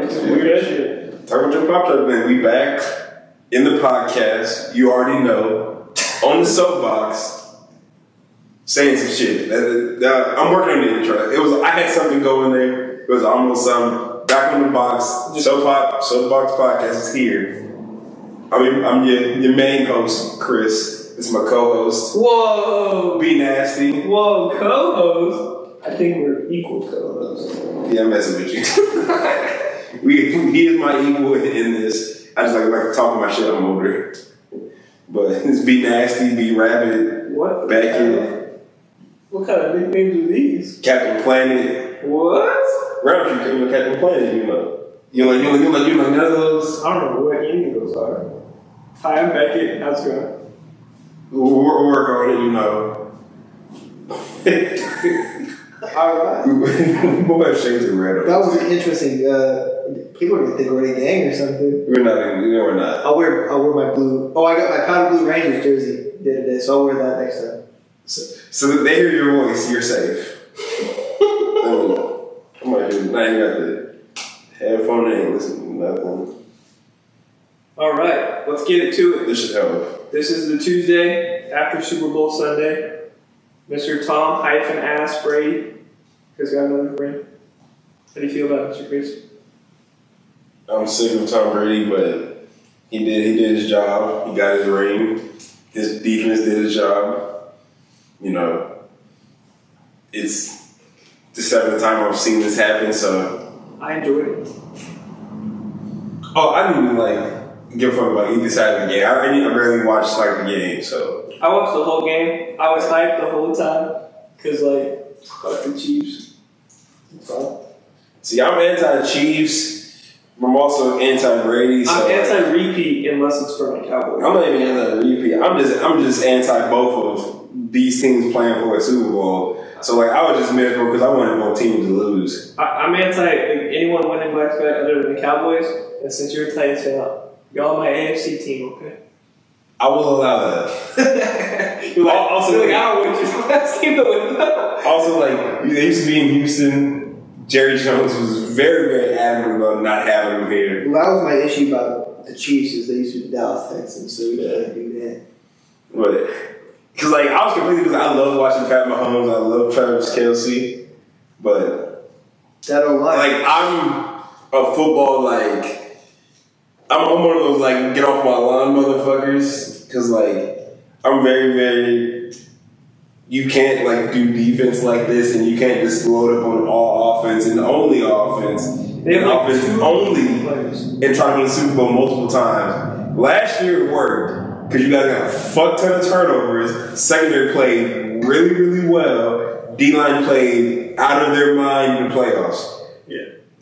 good. Talk about your pop truck, man. We back in the podcast. You already know. On the soapbox, saying some shit. That- that- I'm working on the intro. It was I had something going there. It was almost um back on the box. Soapbox Soapbox podcast is here. I mean, I'm your your main host, Chris. It's my co-host. Whoa, Be nasty. whoa, co-host. I think we're equal co-hosts. Yeah, I'm messing with you. we, he is my equal in, in this. I just like like talking my shit. I'm over it. But it's be nasty, be rabbit, What? back in What kind of nicknames are these? Captain Planet. What? Round you, know, Captain Planet. You know, you know, you know, you know, you know none of those. I don't know what any of those are. Hi, I'm Beckett. How's it going? We'll, we'll work on it. You know. All right. we'll have shades of red. That was interesting. Uh, people are gonna think we're in a gang or something. We're not. even- No, we're not. I'll wear I'll wear my blue. Oh, I got my powder blue Rangers jersey the other day, so I'll wear that next time. So, so that they hear your voice, you're safe. oh, I'm not even, not got the headphone in, listen to nothing. All right. Let's get it to it. This should help. This is the Tuesday after Super Bowl Sunday. Mr. Tom hyphen ass Brady has got another ring. How do you feel about it, Mr. Chris? I'm sick of Tom Brady, but he did he did his job. He got his ring. His defense did his job. You know, it's the seventh time I've seen this happen. So, I enjoyed it. oh, I didn't even like give a fuck about either side of the game. I, I barely watch like the game. So, I watched the whole game. I was hyped the whole time because, like, fuck the Chiefs. So, see, I'm anti Chiefs. I'm also anti Brady. So I'm anti-repeat unless it's for my Cowboys. I'm not even anti-repeat. I'm just I'm just anti both of these teams playing for a Super Bowl. So like I was just miserable because I wanted both teams to lose. I, I'm anti anyone winning to back other than the Cowboys. And since you're a Titans fan, y'all my AFC team, okay? I will allow that. You're like, Also- you're like, I don't want your last team to win. Also, like they used to be in Houston. Jerry Jones was very very adamant about not having him here. Well, that was my issue about the Chiefs is they used to be the Dallas Texans, so we gotta do that. But because like I was completely because I love watching Pat Mahomes. I love Travis Kelce. But That don't lie. like I'm a football like I'm, I'm one of those like get off my lawn motherfuckers because like I'm very very you can't like do defense like this and you can't just load up on all offense and only offense They and like offense only players. and try to win the Super Bowl multiple times. Last year it worked because you guys got a fuck ton of turnovers. Secondary played really, really well. D line played out of their mind in the playoffs.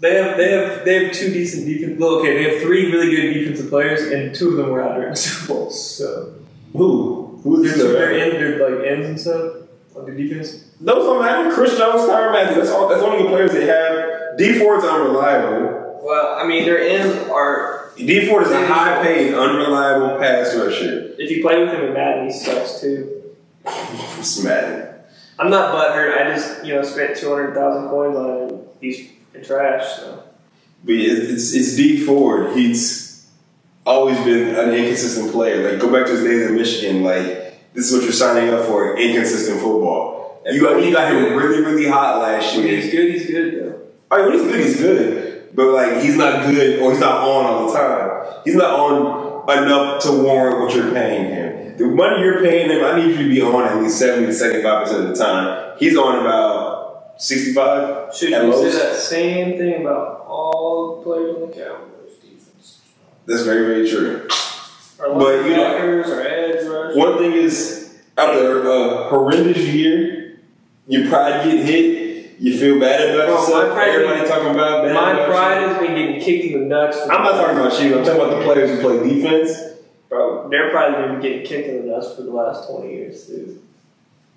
Yeah. They have they have they have two decent defense. Well, okay, they have three really good defensive players, and two of them were out during the Super Bowl. So Who? Who is they're, they're, this? in, they're like ends and stuff on the defense. Those don't matter. Chris Jones, Tyrann Mathieu. That's all. That's only the players they have. Dee Ford's unreliable. Well, I mean, their ends are. Dee Ford is a high paid, unreliable pass rusher. If you play with him in Madden, he sucks too. It's mad. I'm not butthurt. I just you know spent two hundred thousand coins on him. And trash. So But it- it's it's Dee Ford. He's always been an inconsistent player. Like go back to his days in Michigan. Like this is what you're signing up for: inconsistent football. You got you got him really really hot last when year. he's good, he's good though. Oh, I mean, when he's good, he's good. But like he's not good or he's not on all the time. He's not on enough to warrant what you're paying him. The money you're paying him, I need you to be on at least 70 to 75 percent of the time. He's on about 65 Should at you say that same thing about all the players on the Cowboys defense? That's very very true. But, you know- our edge rushers. One thing is, after a horrendous year, your pride get hit. You feel bad about Bro, yourself. Everybody talking about bad My about pride has been getting kicked in the nuts. For I'm not talking about you. I'm talking about the players who play defense. bro. Their pride has been getting kicked in the nuts for the last twenty years, dude.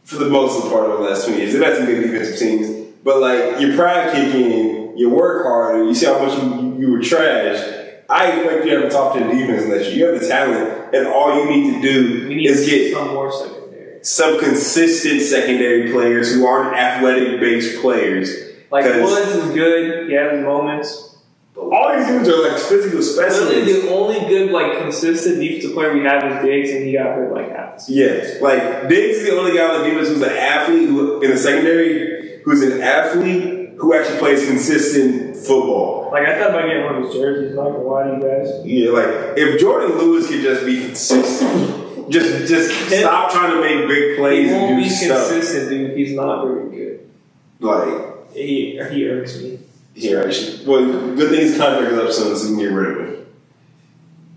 For the most part of the last 20 years, they've had some good defensive teams. But like your pride kick in, you work harder. You see how much you, you were trash. I expect you to have a top 10 defense next year. You have the talent, and all you need to do need is get some more secondary. some consistent secondary players who aren't athletic based players. Like Woods is good. He has moments. All these dudes are like physical Literally, specimens. the only good, like, consistent defensive player we have is Diggs, and he got hurt like half the season. Yes, like Diggs is the only guy on the defense who's an athlete who, in the secondary who's an athlete who actually plays consistent football. Like, I thought about getting one of his jerseys, gonna lie to you guys. Yeah, like if Jourdan Lewis could just be consistent, just just stop trying to make big He plays won't and be do stuff. consistent, dude. He's not very good. Like He, he irks me. Here, actually, well, good thing his contract is up soon, so you can get rid of him.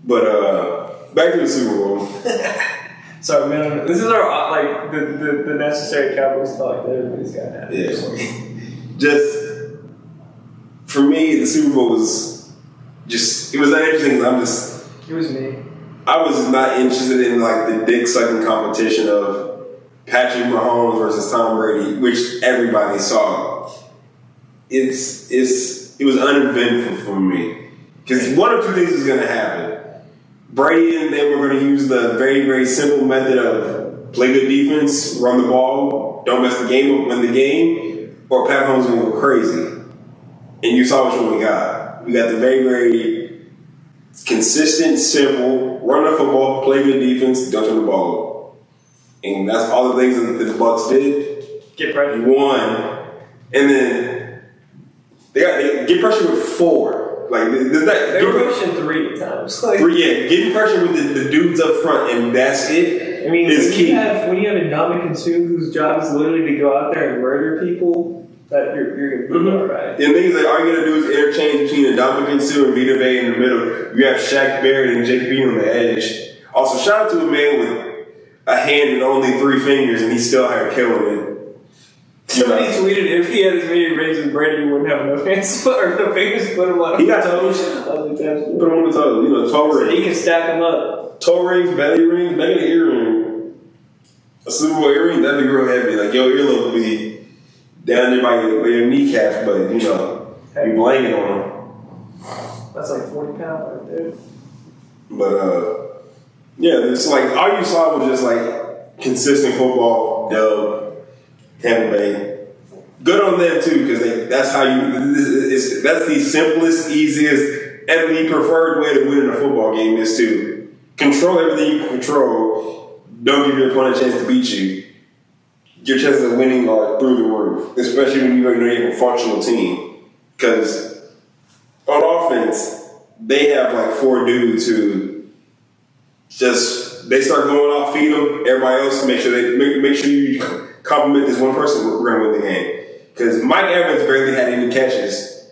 But uh, back to the Super Bowl. Sorry, man. This is our, uh, like, the, the, the necessary Cowboys talk that everybody's got have. Yeah. just for me, the Super Bowl was just it was not interesting. I'm just It was me. I was not interested in like the dick sucking competition of Patrick Mahomes versus Tom Brady, which everybody saw. It's it's it was uneventful for me because one of two things is going to happen. Brady and them were going to use the very very simple method of play good defense, run the ball, don't mess the game up, win the game, or Pat Mahomes going to go crazy. And you saw what one we got. We got the very very consistent, simple, run the football, play good defense, don't turn the ball. And that's all the things that the Bucks did. Get pressure. One, and then they got they get pressure with four. Like that They get were pushing three times. Like, three, yeah, getting pressure with the, the dudes up front, and that's it. I mean, is when key. you have when you have a Ndamukong Suh whose job is literally to go out there and murder people, that you're, you're gonna be Mhm. alright. And things like all you're gonna do is interchange between a Ndamukong Suh and Vita Vea in the middle. You have Shaq Barrett and Jake Bean on the edge. Also, shout out to a man with a hand and only three fingers, and he's still out here killing it. Somebody tweeted if he had as many rings as Brady, he wouldn't have enough hands or enough fingers to put him on. He got toes. I was like, that's Put him on the toe, you know, toe So ring. he can stack them up. toe rings, belly rings, make it an earring. A Super Bowl earring, that'd be real heavy. Like your earlobe would be down there by your, by your kneecaps, but you know, you blanket on them. That's like forty pounds right there. But uh, yeah, it's like all you saw was just like consistent football. Dub, Tampa Bay. Good on them too, because that's how you. That's the simplest, easiest, and the preferred way to win in a football game is to control everything you can control. Don't give your opponent a chance to beat you. Your chances of winning are through the roof, especially when you know you have a functional team. Because on offense, they have like four dudes who just they start going off, feed them. Everybody else make sure they make, make sure you compliment this one person. We're going to win the game because Mike Evans barely had any catches.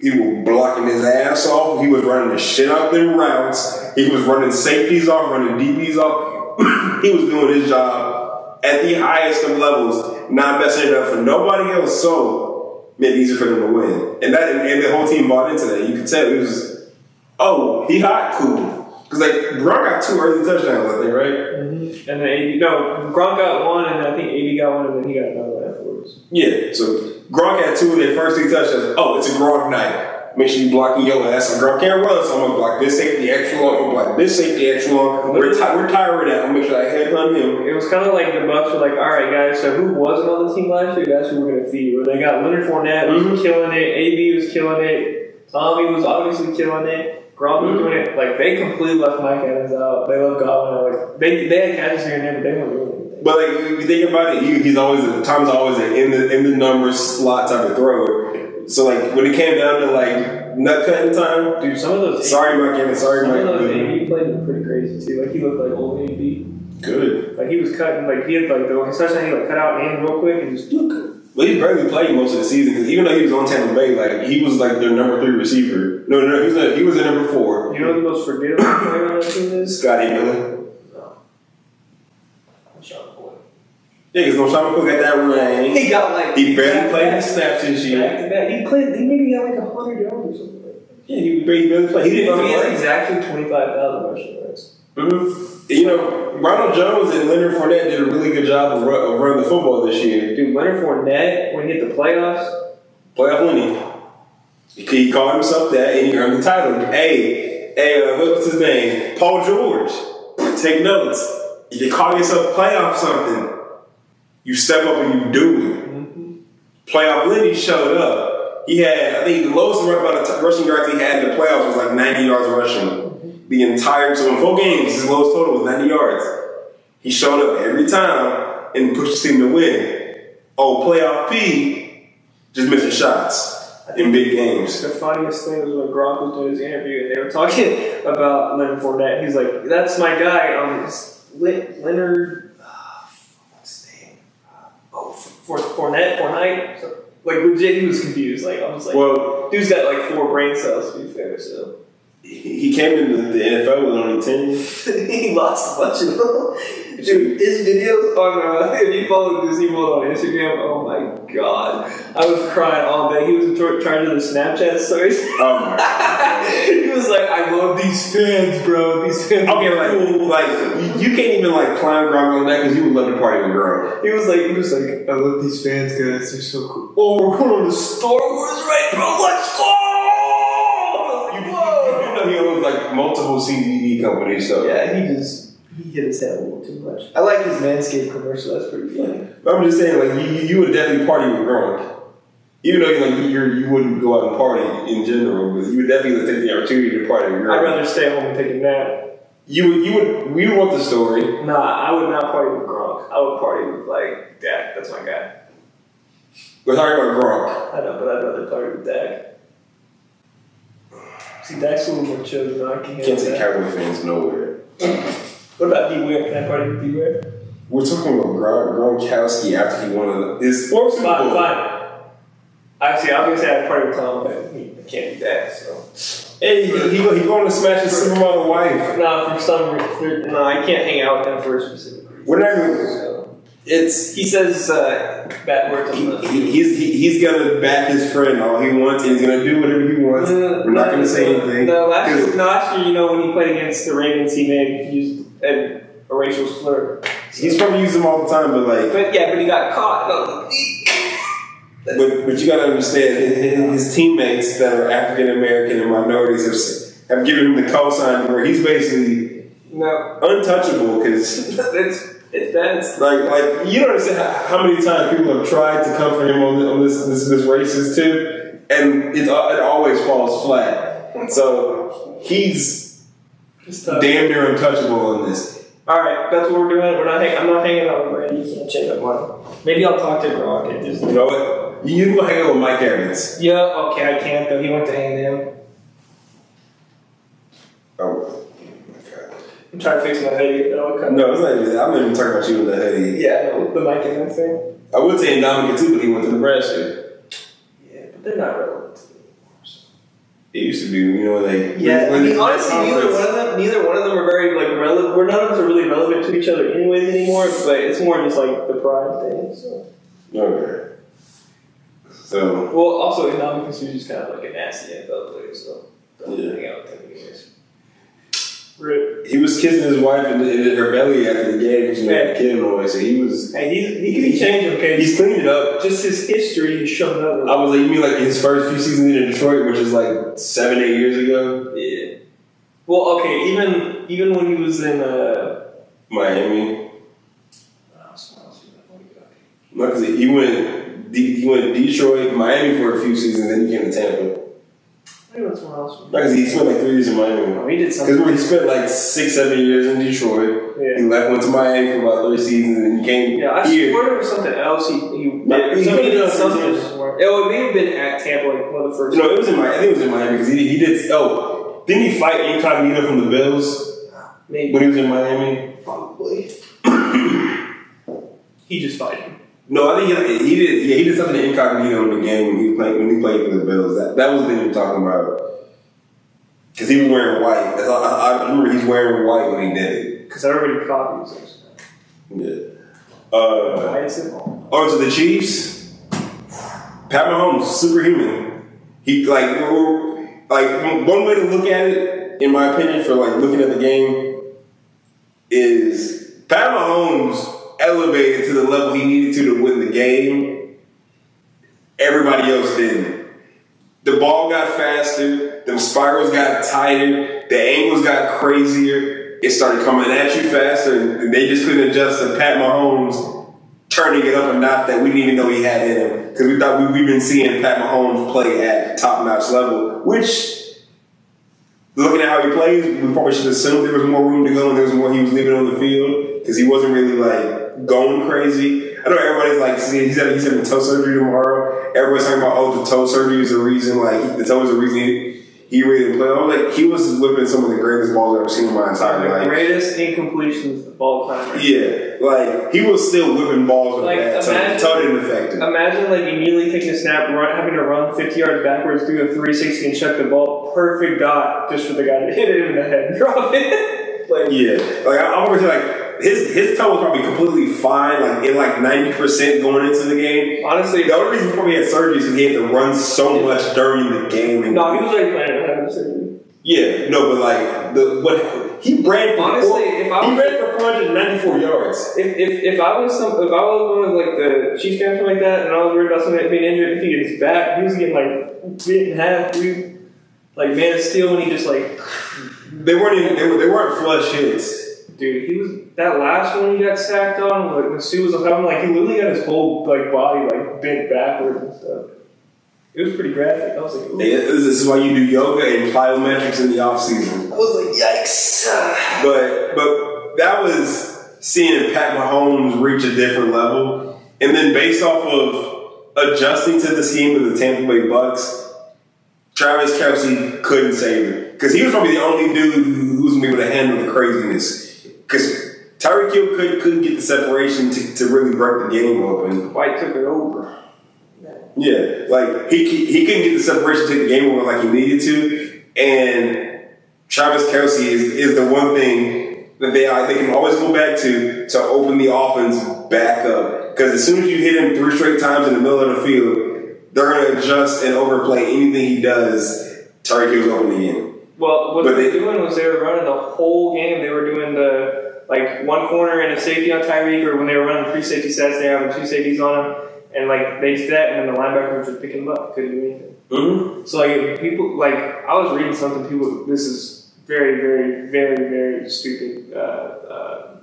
He was blocking his ass off. He was running the shit out them routes. He was running safeties off, running DBs off. he was doing his job at the highest of levels, not messing it up for nobody else. So made it easier for them to win, and that and the whole team bought into that. You could tell it was, oh, he hot, cool. Because like Gronk got two early touchdowns, I think, right? Mm-hmm. And then AD, no, Gronk got one, and I think AB got one, and then he got another one afterwards. Yeah. So Gronk had two of their first three touchdowns. Oh, it's a Gronk night. Make sure you blocking your ass. And Gronk can't run, so I'm gonna block this safety extra long. I'm gonna block this safety extra long. We're, ti- we're tired of that. I'm gonna make sure I headhunt him. It was kind of like the Bucks were like, all right, guys, so who wasn't on the team last year? That's who we're going to feed. Where they got Leonard Fournette was Mhm. killing it, AB was killing it, Tommy was obviously killing it, Was doing it. Like they completely left Mike Evans out. They left Godwin out. Like they they had catches here and there, but they weren't doing anything. But like if you think about it, he, he's always Tom's always in the in the numbers slot type of thrower. So like when it came down to like nut cutting time, Dude, some of those sorry Mike Evans, sorry some Mike of those Evans. AB plays were pretty crazy too. Like he looked like old AB. Good. Like he was cutting, like he had like the touchdown, he like cut out and real quick and just Well, he barely played most of the season because even though he was on Tampa Bay, like he was like their number three receiver. No, no, he was not, he was at number four. You know who the most forgettable player on that team is? Scotty Miller. No. Yeah, because no Sean McCoy got that ring. He got like He barely back- played back- his snaps this Back year. to back. He played. He maybe got like hundred yards or something. Yeah, he barely, played. He didn't He has exactly twenty five thousand rushing yards. Mm-hmm. You know, Ronald Jones and Leonard Fournette did a really good job of, run, of running the football this year. Dude, Leonard Fournette when he hit the playoffs, Playoff winning. He called himself that and he earned the title. Hey, hey, uh, what was his name? Paul George. Take notes. If you call yourself playoff something, you step up and you do it. Playoff Lenny showed up. he had, I think the lowest rushing yards he had in the playoffs was like 90 yards rushing. The entire, so in four games, his lowest total was 90 yards. He showed up every time and pushed the team to win. Oh, playoff P, just missing shots in big games. The funniest thing was when Gronk was doing his interview and they were talking about Leonard Fournette. He's like, "That's my guy." Um, Leonard, uh, what's his name? Uh, oh, for Fournette, Fournette. So, like legit, he was confused. Like I was like, Well, dude's got like four brain cells to be fair. So he came into the NFL with only 10 he lost a bunch of them. Dude, his videos on uh, if you follow Disney World on Instagram, oh my god, I was crying all day. He was trying to do the Snapchat stories. Oh my he was like, I love these fans, bro. These fans. Okay, are like, cool." like you can't even like clown Gronk on that because you would love to party with Gronk. He was like, he was like, I love these fans, guys. They're so cool. Oh, we're going on to Star Wars, right, bro? Let's go! Multiple CBD companies, so Yeah, he just he hit his head a little too much. I like his Manscaped commercial. That's pretty funny. But I'm just saying, like you, you would definitely party with Gronk. Even though you like you're, you wouldn't go out and party in general, but you would definitely take the opportunity to party with Gronk. I'd rather stay home and take a nap. You would, you would, we would want the story. Nah, I would not party with Gronk. I would party with like Dak. That's my guy. We're talking about Gronk. I know, but I'd rather party with Dak. See, Dak's a little more chill than I can. Can't take Cowboy fans nowhere. What about D Ware? Can I party with D Ware? We're talking about Gron- Gronkowski after he won his fourth Super Fine, Bowl. fine. Actually, I was gonna say I'd party with Tom, but he can't do that. So. Hey, he, he, he going to smash his supermodel wife. No, for some reason, no, I can't hang out with him for a specific reason. We're not It's he says uh, bad words on the. he, he's he, he's gonna back his friend all he wants, and he's gonna do whatever he wants. We're not gonna say anything. No, last year, no, last year, you know, when he played against the Ravens, he made used a, a racial slur. He's probably use them all the time, but like, But yeah, but he got caught. No, but, but you gotta understand, his, his teammates that are African American and minorities have have given him the call cosign where he's basically no, untouchable because. it's it's bad. It's- Like, like you don't understand how, how many times people have tried to come for him on, this- on this, this this racist too, and it, al- uh, it always falls flat. So he's damn near untouchable on this. All right, that's what we're doing. We're not. Hang- I'm not hanging out with Brady. You can't change my mind. Maybe I'll talk to Gronk and just. You know what? You can go hang out with Mike Evans. Yeah, okay, I can't though. He went to A&M. Oh my god. I'm trying to fix my hoodie. but No, it's not even that. I'm not even talking about you in the hoodie. Yeah, no, the Mike Evans thing. I would say Dominic too, but he went to Nebraska. Yeah, but they're not relevant. to me anymore, so. It used to be, you know, when they Yeah, I when mean, they- honestly, neither one of them, neither one of them are very like relevant. We're none of us are really relevant to each other, anyways, anymore. But it's more just like the pride thing. So, Okay. So well, also Ndamukong was just kind of like a nasty NFL player, so don't Yeah. hang out with him anyways. Rip. he was kissing his wife in, in her belly after the game she a kid noise. So he was Hey, he's, he can be changed, okay? he's cleaned it up. just his history is shown up. I was like, you mean like his first few seasons in Detroit, which is like seven, eight years ago? Yeah. Well, okay, even even when he was in uh. Miami. No, because he went he went Detroit, Miami for a few seasons, then he came to Tampa. Maybe that's someone else. No, because he spent like three years in Miami. No, he did something. remember, he spent like six, seven years in Detroit. Yeah. He left, went to Miami for about three seasons, and he came Yeah, I here. swear there was something else. He he, No, he- he, he did did something. something. somewhere. Oh, it may have been at Tampa, like one of the first. No, it was in Miami. I think it was in Miami because he, he did. Oh, didn't he fight incognito from the Bills maybe when he was in Miami? probably. he just fighting. No, I think he, he did. Yeah, he did something incognito in the game when he played when he played for the Bills. That that was the thing were talking about. Because he was wearing white. All, I, I remember he's wearing white when he did it. Because everybody copies it. Yeah. Uh, Why is it? on to the Chiefs. Pat Mahomes, superhuman. He like like one way to look at it, in my opinion, for like looking at the game, is Pat Mahomes elevated to the level he needed to to win the game. Everybody else didn't. The ball got faster, the spirals got tighter, the angles got crazier. It started coming at you faster, and they just couldn't adjust to Pat Mahomes turning it up a notch that we didn't even know he had in him because we thought we, we've been seeing Pat Mahomes play at top notch level, which. Looking at how he plays, we probably should assume there was more room to go and there was more he was leaving on the field because he wasn't really like going crazy. I know everybody's like, he's having, he's having toe surgery tomorrow. Everybody's talking about, oh, the toe surgery is the reason, like, the toe is the reason he, he really didn't play. I'm like, he was whipping some of the greatest balls I've ever seen in my entire The life. greatest incompletions of all time. Yeah, like he was still whipping balls with Like, that. Imagine- toe didn't affect him. Imagine like immediately taking a snap, run, having to run 50 yards backwards, through a 360 and chuck the ball. Perfect dot just for the guy to hit it in the head and drop it. like, Yeah, like I, I'm gonna like his his toe was probably completely fine, like in like ninety percent going into the game. honestly, The only reason he probably had surgery is because he had to run so much during the game. And no, he was already planning on having yeah, no, but like the what he ran for Honestly, four- if I was, he ran for 494 yards. If, if, if I was some if I was one of like the Chiefs fans like that, and I was worried about somebody being injured, if he gets back, he was getting like bit in half, dude. Like man of steel, when he just like, They weren't even they, were, they weren't flush hits. Dude, he was that last one he got sacked on. Like when Suh was on him, like he literally got his whole like body like bent backwards and stuff. It was pretty graphic. I was like, ooh. Yeah, This this is why you do yoga and plyometrics in the off season. I was like, yikes. But but that was seeing Pat Mahomes reach a different level, and then based off of adjusting to the scheme of the Tampa Bay Bucks, Travis Kelce couldn't save it because he was probably the only dude who was gonna be able to handle the craziness. Because Tyreek Hill couldn't couldn't get the separation to, to really break the game open. White took it over. Yeah, like he he couldn't get the separation to take the game over like he needed to, and Travis Kelce is is the one thing that they are, they can always go back to to open the offense back up. Because as soon as you hit him three straight times in the middle of the field, they're gonna adjust and overplay anything he does. Tyreek Hill's open again. Well, what But they were doing was they were running the whole game. They were doing the like one corner and a safety on Tyreek, or when they were running three safety sets, they were having two safeties on him, and like they did that, and then the linebacker was just picking them up, couldn't do anything. Mm-hmm. So like people, like I was reading something. People, this is very, very, very, very stupid, uh, uh,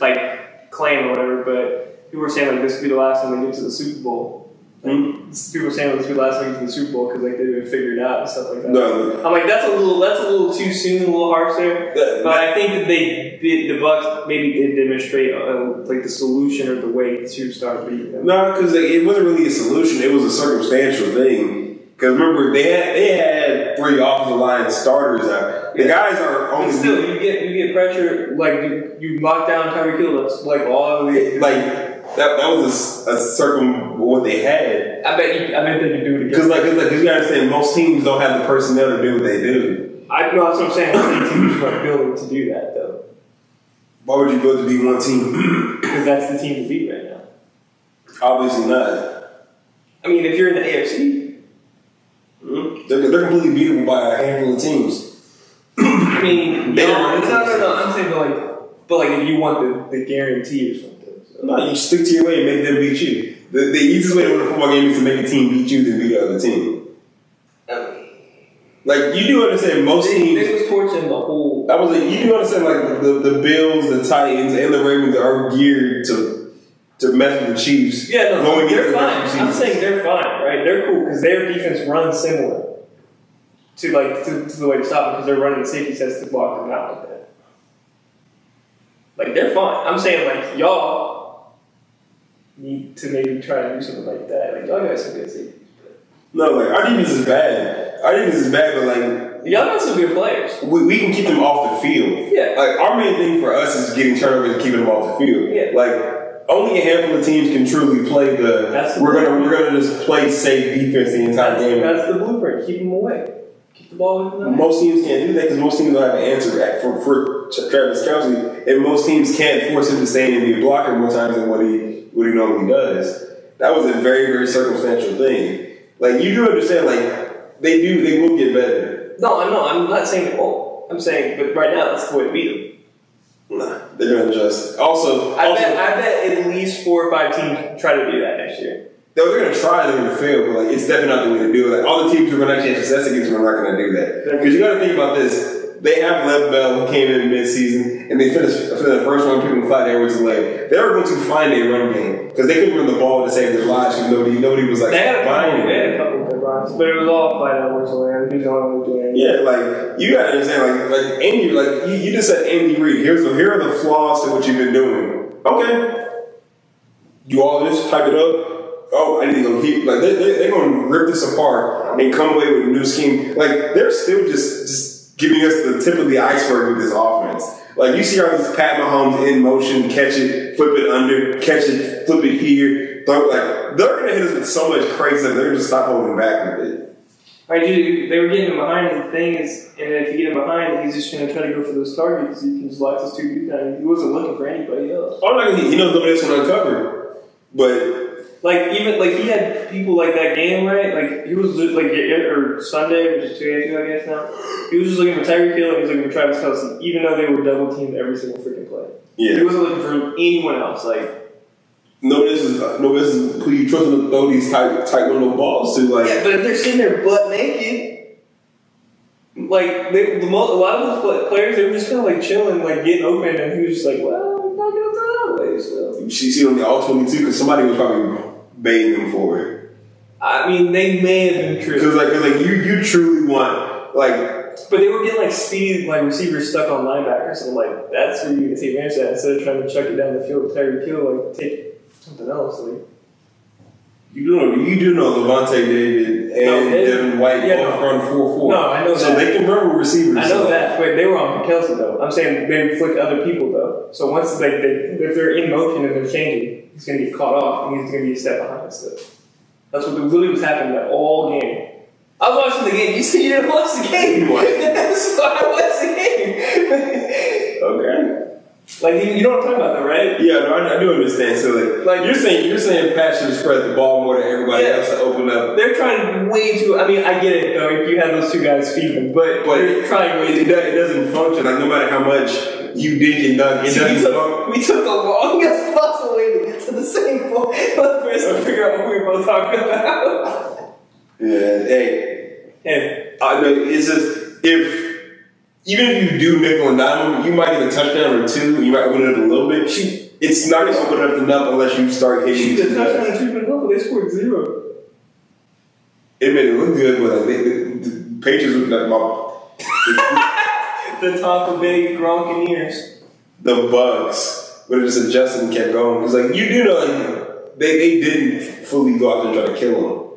like claim or whatever. But people were saying like this could be the last time they get to the Super Bowl. Like, People were saying this could be the last get to the Super Bowl because like they didn't figure it out and stuff like that. No, I'm like that's a little that's a little too soon, a little harsh there. that- But I think that they did, the Bucks maybe did demonstrate uh, like the solution or the way to start beating them. No, because it wasn't really a solution. It was a circumstantial thing. Because remember, they had they had three offensive line starters out. The guys are But only still, you get you get pressure like you, you lock down Tyreek Hill. That's like all of it. like that. That was a, a circum what they had. I bet you. I bet they could do it Because again. like, cause you gotta understand, most teams don't have the personnel to do what they do. I know that's what I'm saying. I think teams are building to do that though, Why would you build to be one team? because that's the team to beat right now. Obviously not. I mean, if you're in the AFC, Mhm. They're, they're completely beatable by a handful of teams. I mean, They no, don't- no, no, no. I'm saying, but like, but like, if you want the, the guarantee or something. No, you stick to your way and make them beat you. The, the easiest way to win a football game is to make a team beat you than beat the other team. Like you do understand most They, teams. they was torching the whole. I was like, you do understand like the, the Bills, the Titans, and the Ravens are geared to to mess with the Chiefs. Yeah, no, Going they're fine. next I'm saying they're fine, right? They're cool because their defense runs similar to like to, to the way to stop them because they're running safety sets to block them out like that. Like they're fine. I'm saying like y'all to maybe try to do something like that. Like y'all got some good safeties. No, like our defense is bad. Our defense is bad, but like Y'all got some good players. we, we can keep them off the field. Yeah. Like our main thing for us is getting turnovers and keeping them off the field. Yeah. Like only a handful of teams can truly play the. That's the we're gonna we're gonna just play safe defense the entire That's, game. that's the blueprint. Keep them away. Keep the ball away. Most teams can't do that because most teams don't have an answer back for, for Travis Kelce, and most teams can't force him to stay in and be a blocker more times than what he what he normally does. That was a very very circumstantial thing. Like you do understand, like they do, they will get better. No, I know. I'm not saying it won't. I'm saying, but right now that's the way to beat them. Nah, they're gonna adjust. Also, I also bet, I bet at least four or five teams try to do that next year. they're, they're gonna try, they're gonna fail, but like it's definitely not the way to do it. Like all the teams who are gonna actually have success against them are not gonna do that. Because you got to think about this: they have Lev Bell who came in mid-season, and they finished for the first round picking Clyde Edwards-Helaire. They were going to find a run game because they couldn't run the ball to save their lives. because Nobody, nobody was like They had a buying couple, they had it. a couple good runs, but it was all Clyde Edwards Helaire. He was the only one doing. Yeah, like you gotta understand, like like Andy, like you, you just said Andy Reid. Here's the here are the flaws to what you've been doing. Okay, do all this, type it up. Oh, I need to go keep like they they they're gonna rip this apart and come away with a new scheme. Like they're still just just giving us the tip of the iceberg with this offense. Like you see all these Pat Mahomes in motion, catch it, flip it under, catch it, flip it here. Throw, like they're gonna hit us with so much crazy that they're gonna just stop holding back with it. Right, dude, they were getting him behind. And the thing is, and if you get him behind, he's just going to try to go for those targets. You can just lock those two dudes down. He wasn't looking for anybody else. Oh, no, he, he knows nobody else can uncover. But Like even like he had people like that game right. Like he was like or Sunday, which is two days ago, I guess now. He was just looking for Tyreek Hill and he was looking for Travis Kelce, even though they were double teamed every single freaking play. Yeah, He wasn't looking for anyone else. Like nobody else is nobody else is who you trust to throw oh, these tight tight window balls to. Like yeah, but if they're sitting there butt naked. Like they, the a lot of the players, they were just kind of like chilling, like getting open, and he was just like, "Well, I'm not gonna throw that way." So you see, see on the all twenty two because somebody was probably baiting them for it. I mean, they may have been true. Because like, 'cause, like you you truly want like But they were getting like speed, like receivers stuck on linebackers, so like that's where you can take advantage of that instead of trying to chuck it down the field with Tyreek Hill, like take something else. Like you do know you do know Lavonte David and No, they- Devin White yeah, both no. run four four. No, I know so that. they can run with receivers. I know so- that, but they were on Kelce though. I'm saying they flick other people though. So once like they, if they're in motion and they're changing, he's gonna get caught off and he's gonna be a step behind still. That's what really was happening that all game. I was watching the game. You said you didn't watch the game. What? so I watched the game. Okay. like you, you know what I'm talking about, though, right? Yeah, no, I, I do understand. So like, Like- you're saying you're saying Pat should spread the ball more than everybody Yeah. else to open up. They're trying way too. I mean, I get it though. If you have those two guys feeding, but But they're trying way too. it doesn't function. Like no matter how much you dig and dunk, it So we doesn't took, function. we took the longest possible the same point for us to figure out what we were both talking about. Yeah, hey, Hey. I know it's just if even if you do nickel and dime them, you might get a touchdown or two. You might open it up a little bit. It's not going to open up enough unless you start hitting. shoot, the these touchdown nuts. and two Hopefully they scored zero. It made it look good, but like, they, the, the Patriots looked like my, The Tampa Bay Gronkaneers. the Bucks, but it just adjusted and kept going. It's like you do know like, they they didn't fully go out there and try to kill him.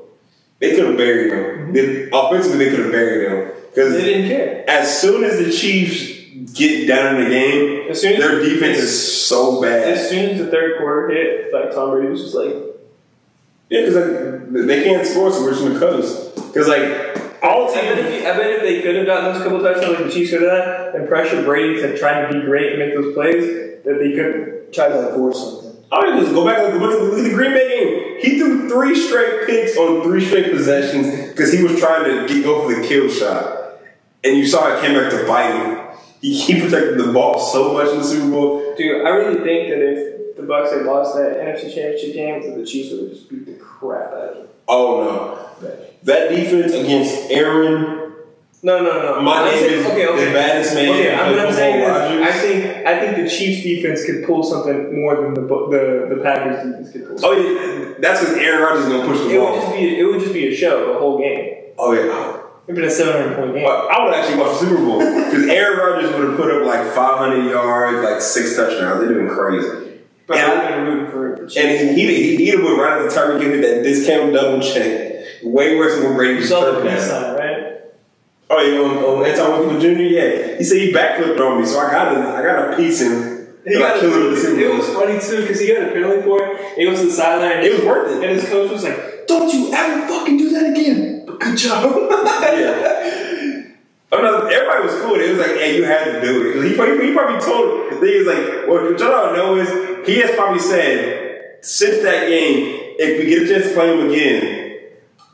They could have buried them. Mm-hmm. They, offensively, they could have buried him because They didn't care. as soon as the Chiefs get down in the game, As soon as their defense is so bad. As soon as the third quarter hit, like Tom Brady was just like, Yeah, because like, they can't score, so we're just gonna coast. Because like all I bet, if you, I bet if they could have gotten those couple touchdowns like the Chiefs could have done, and pressure Brady to try to be great and make those plays, that they could try to like force something. all you just go back and look at, look at the Green Bay game. He threw three straight picks on three straight possessions because he was trying to get, go for the kill shot, and you saw it came back to bite him. He, he protected the ball so much in the Super Bowl. Dude, I really think that if the Bucks had lost that NFC Championship game, that the Chiefs would have just beat the crap out of them. Oh no, that defense against Aaron. No, no, no. My name is okay, okay. the baddest man. Okay, I'm, what I'm saying is, I think I think the Chiefs defense could pull something more than the the the Packers defense could pull. Oh yeah, that's because Aaron Rodgers is gonna push the It would just be it would just be a show the whole game. Oh yeah. It'd been a 700 point game. But I would actually watch the Super Bowl because Aaron Rodgers would have put up like 500 yards, like six touchdowns. They're doing crazy. But and- I've rooting for the And he he he he'd have went right at the Tyreek Hill hit that discount double check, way worse than what Brady You just saw the turned peace right? Oh, you know, on Antoine Winfield Jr. Yeah, he said he backflipped on me, so I got a I got a piece in. He I got killed him in a, the Super it Bowl. was funny too because he got a penalty for it. He goes to the sideline. It was worth it. And his coach was like, "Don't you ever fucking do that again." But good job. Yeah. No, everybody was cool. It was like, hey, you had to do it. He probably, he probably told the thing is like, what what y'all don't know is he has probably said since that game, if we get a chance to play him again,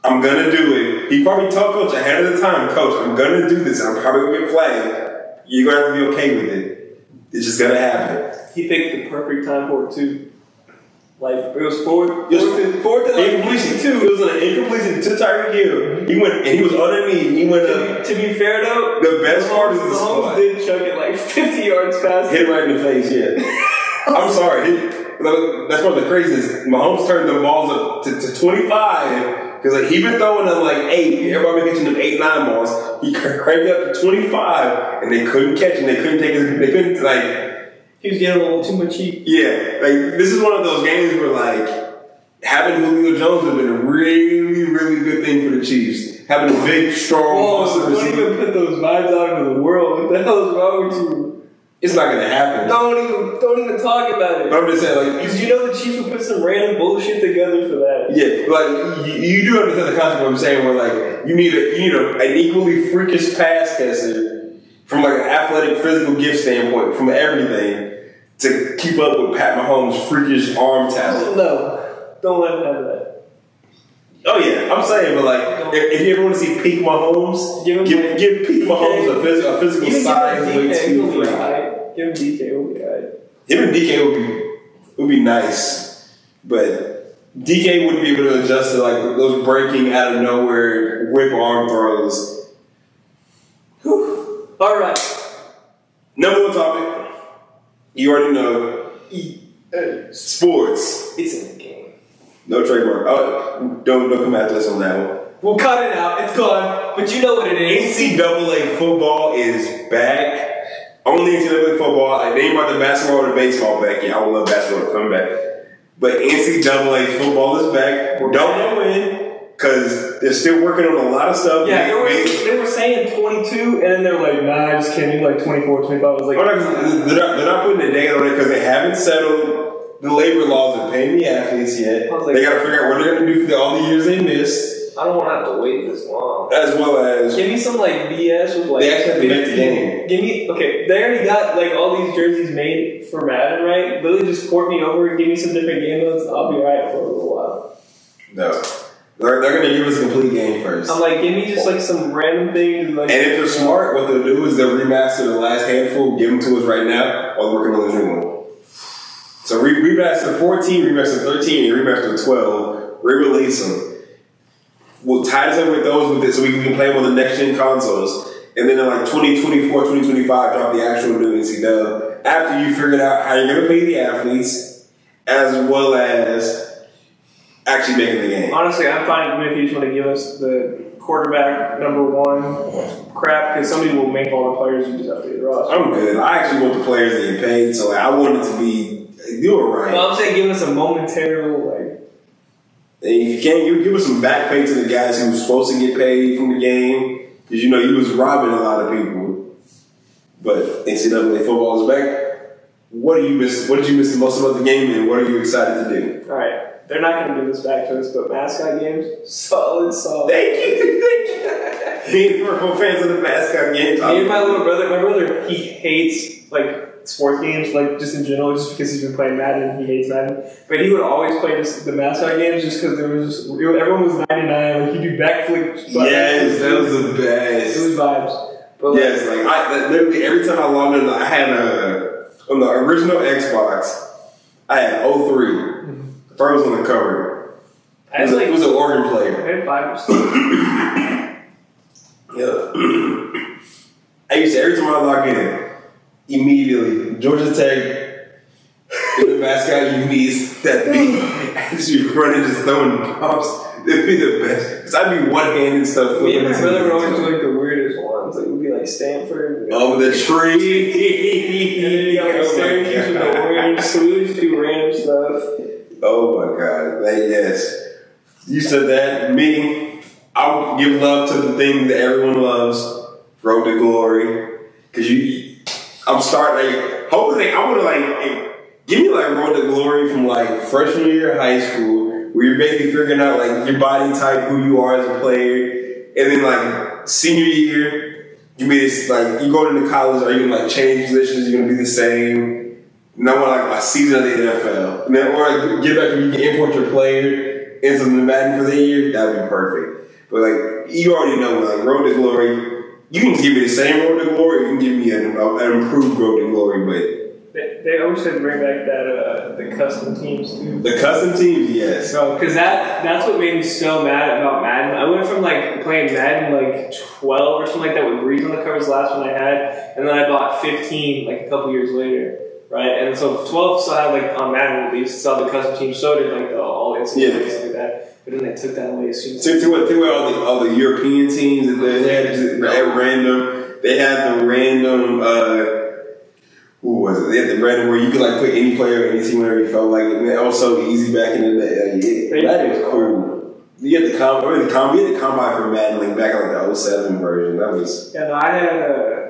I'm gonna do it. He probably told coach ahead of the time, coach, I'm gonna do this. I'm probably gonna get flagged. You're gonna have to be okay with it. It's just gonna happen. he picked the perfect time for it too. Like it was fourth, It was- fourth, and, fourth and like Incompletion two. It was an incompletion to Tyreek Hill. He went and he was underneath. He went up. To, to be fair though, The best part is the Mahomes did chuck it like 50 yards past. Hit right in the face, yeah. I'm sorry. He, that's one of the craziest. Mahomes turned the balls up to, to 25 because like he been throwing them like eight. Everybody been catching them eight, nine balls. He cr- cranked it up to 25 and they couldn't catch him. They couldn't take his. They couldn't like. He was getting a little too much heat. Yeah, like this is one of those games where like having Julio Jones would have been a really, really good thing for the Chiefs. Having a big, strong, Whoa, don't even put those vibes out into the world. What the hell is wrong with you? It's not gonna happen. Don't even, don't even talk about it. But I'm just saying, like, Because you know the Chiefs will put some random bullshit together for that. Yeah, like you, you do understand the concept of what I'm saying, where like you need a you need a, an equally freakish pass catcher from like an athletic, physical gift standpoint, from everything, to keep up with Pat Mahomes' freakish arm talent. No, don't let him have that. Oh yeah, I'm saying, but like if, if you ever want to see peak Mahomes, Give him give, like- give peak Mahomes a, phys- a physical size give him way too. Give him DK, he'll be alright. Him and DK would be would be nice, but DK wouldn't be able to adjust to like those breaking out of nowhere whip arm throws. Whew. Alright. Number one topic. You already know sports. It's in the game. No trademark. Oh, don't don't come after us on that one. We'll cut it out. It's gone. But you know what it is. NCAA football is back. Only NCAA football. Like, they ain't about the basketball or the baseball back. Yeah, I would love basketball to come back. But NCAA football is back. we Don't know when, because they're still working on a lot of stuff. Yeah, they were, they were saying 22, and then they're like, nah, I just kidding. Like 24, 25. I was like, Oh, no, 'cause they're, not, they're not putting a date on it because they haven't settled the labor laws and paying the athletes yet. Like- they got to figure out what they're going to do for the, all the years they missed, I don't want to have to wait this long. as well as Give me some like BS with like. They actually have to make the game. Give me okay. They already got like all these jerseys made for Madden, right? Literally just port me over and give me some different game modes. I'll be right for a little while. They're, to give us a complete game first. I'm like, give me just like some random thing. Like, And if they're smart, what they'll do is they'll remaster the last handful, give them to us right now, while working on the new one. So re- remaster 14, remaster 13, and remaster 12, re-release them. We'll tie us up with those with it so we can play them on the next gen consoles. And then in like 2024, 2025, drop the actual new NC Dub. After you figured out how you're to pay the athletes, as well as actually making the game. Honestly, I'm fine with if you just want to give us the quarterback number one crap because somebody will make all the players. You just have to get the roster. I'm good. I actually want the players to get paid, so like, I want it to be do it right. Well, I'm saying give us a momentary like. And you can't, you give us some back pay to the guys who were supposed to get paid from the game, because you know you was robbing a lot of people. But NCAA football is back. What do you miss? What did you miss the most about the game, and what are you excited to do? All right, they're not going to do this back to us, but mascot games, solid, solid. Thank you, thank you. Being Purple fans of the mascot games. Me and my little brother, my brother, he hates like sports games, like just in general, just because he's been playing Madden. And he hates Madden, but he would always play just the mascot games, just because there was just, everyone was ninety nine. Like he'd do backflips. Yes, that was the best. it was vibes. But like, Yes, like I that literally every time I logged in, I had a on the original Xbox. I had oh mm-hmm. 03. First on the cover. I It was, like it was an Oregon player. I had five or six. Yeah. I used to every time I log in, immediately Georgia Tech, the mascot unis that beat as you running just throwing pops. It'd be the best. Cause I'd be one handed stuff. Me and my brother would always into do like the weirdest ones. Like it would be like Stanford. over the And then tree. you got like Oh my Syracuse with the God. orange. So we would just do random stuff. Oh my god. Like, yes. You said that. Me, I would give love to the thing that everyone loves. Road to Glory. Cause you I'm starting like hopefully I wanna like eh, give me like Road to Glory from like freshman year of high school where you're basically figuring out like your body type, who you are as a player, and then like senior year, you be this like you go into college, are you gonna like change positions, you're gonna be the same. And I like a season of the NFL. And then, or like, get back to you can import your player into the Madden for the year, that'd be perfect. But like you already know, like Road to Glory, you can give me the same Road to Glory, you can give me an, an improved Road to Glory, but They, they always should bring back that uh, the custom teams too. The custom teams, yes. So, cause that that's what made me so mad about Madden. I went from like playing Madden like 12 or something like that with Brees on the covers, the last one I had, and then I bought 15 like a couple years later, right? And so 12 still had like on Madden at least, saw the custom team, so did like the all instant Yeah. and stuff like that. But then they took that away as soon as To, to, what- to what all the all the European teams that they had at random. They had the random. Uh, who was it? They had the random where you could like put any player, any team, wherever you felt like it. Man, that was so easy back in the day. Like, yeah, that was cool. You had the com, I mean, the com, we had the combine for Madden like back in like the 07 version. That was Yeah, no, I had uh,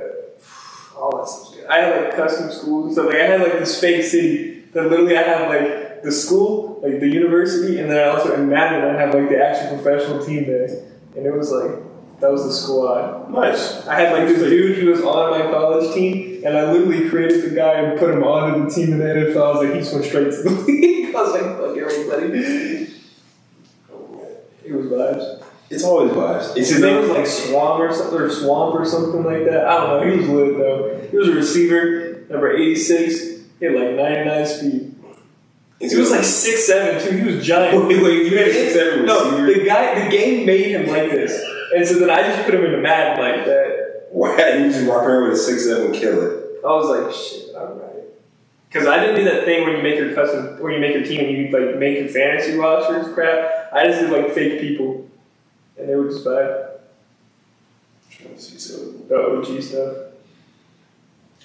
all that stuff. I had like custom schools and stuff. Like I had like this fake city that literally I had like the school, like the university, and then I also in Madden I had like the actual professional team there, and it was like that was the squad. nice. I had like this dude who was on my college team, and I literally created the guy and put him onto the team in the NFL. I was like, he just went straight to the league. I was like, fuck everybody. It was vibes. It's always vibes. It's His name was like Swamp or something, or Swamp or something like that. I don't know. He was lit though. He was a receiver, number 86. He had like 99 speed. He was like 6'7 too. He was giant. Wait, wait, you had a 6'7 No, the guy, the game made him like this. And so then I just put him in the Madden like that. Why you just walk around with a six seven kill it. I was like, shit, alright. Because I didn't do that thing where you make your custom, where you make your team and you like make your fantasy rosters crap. I just did like fake people. And they were just bad. it? So, the OG stuff.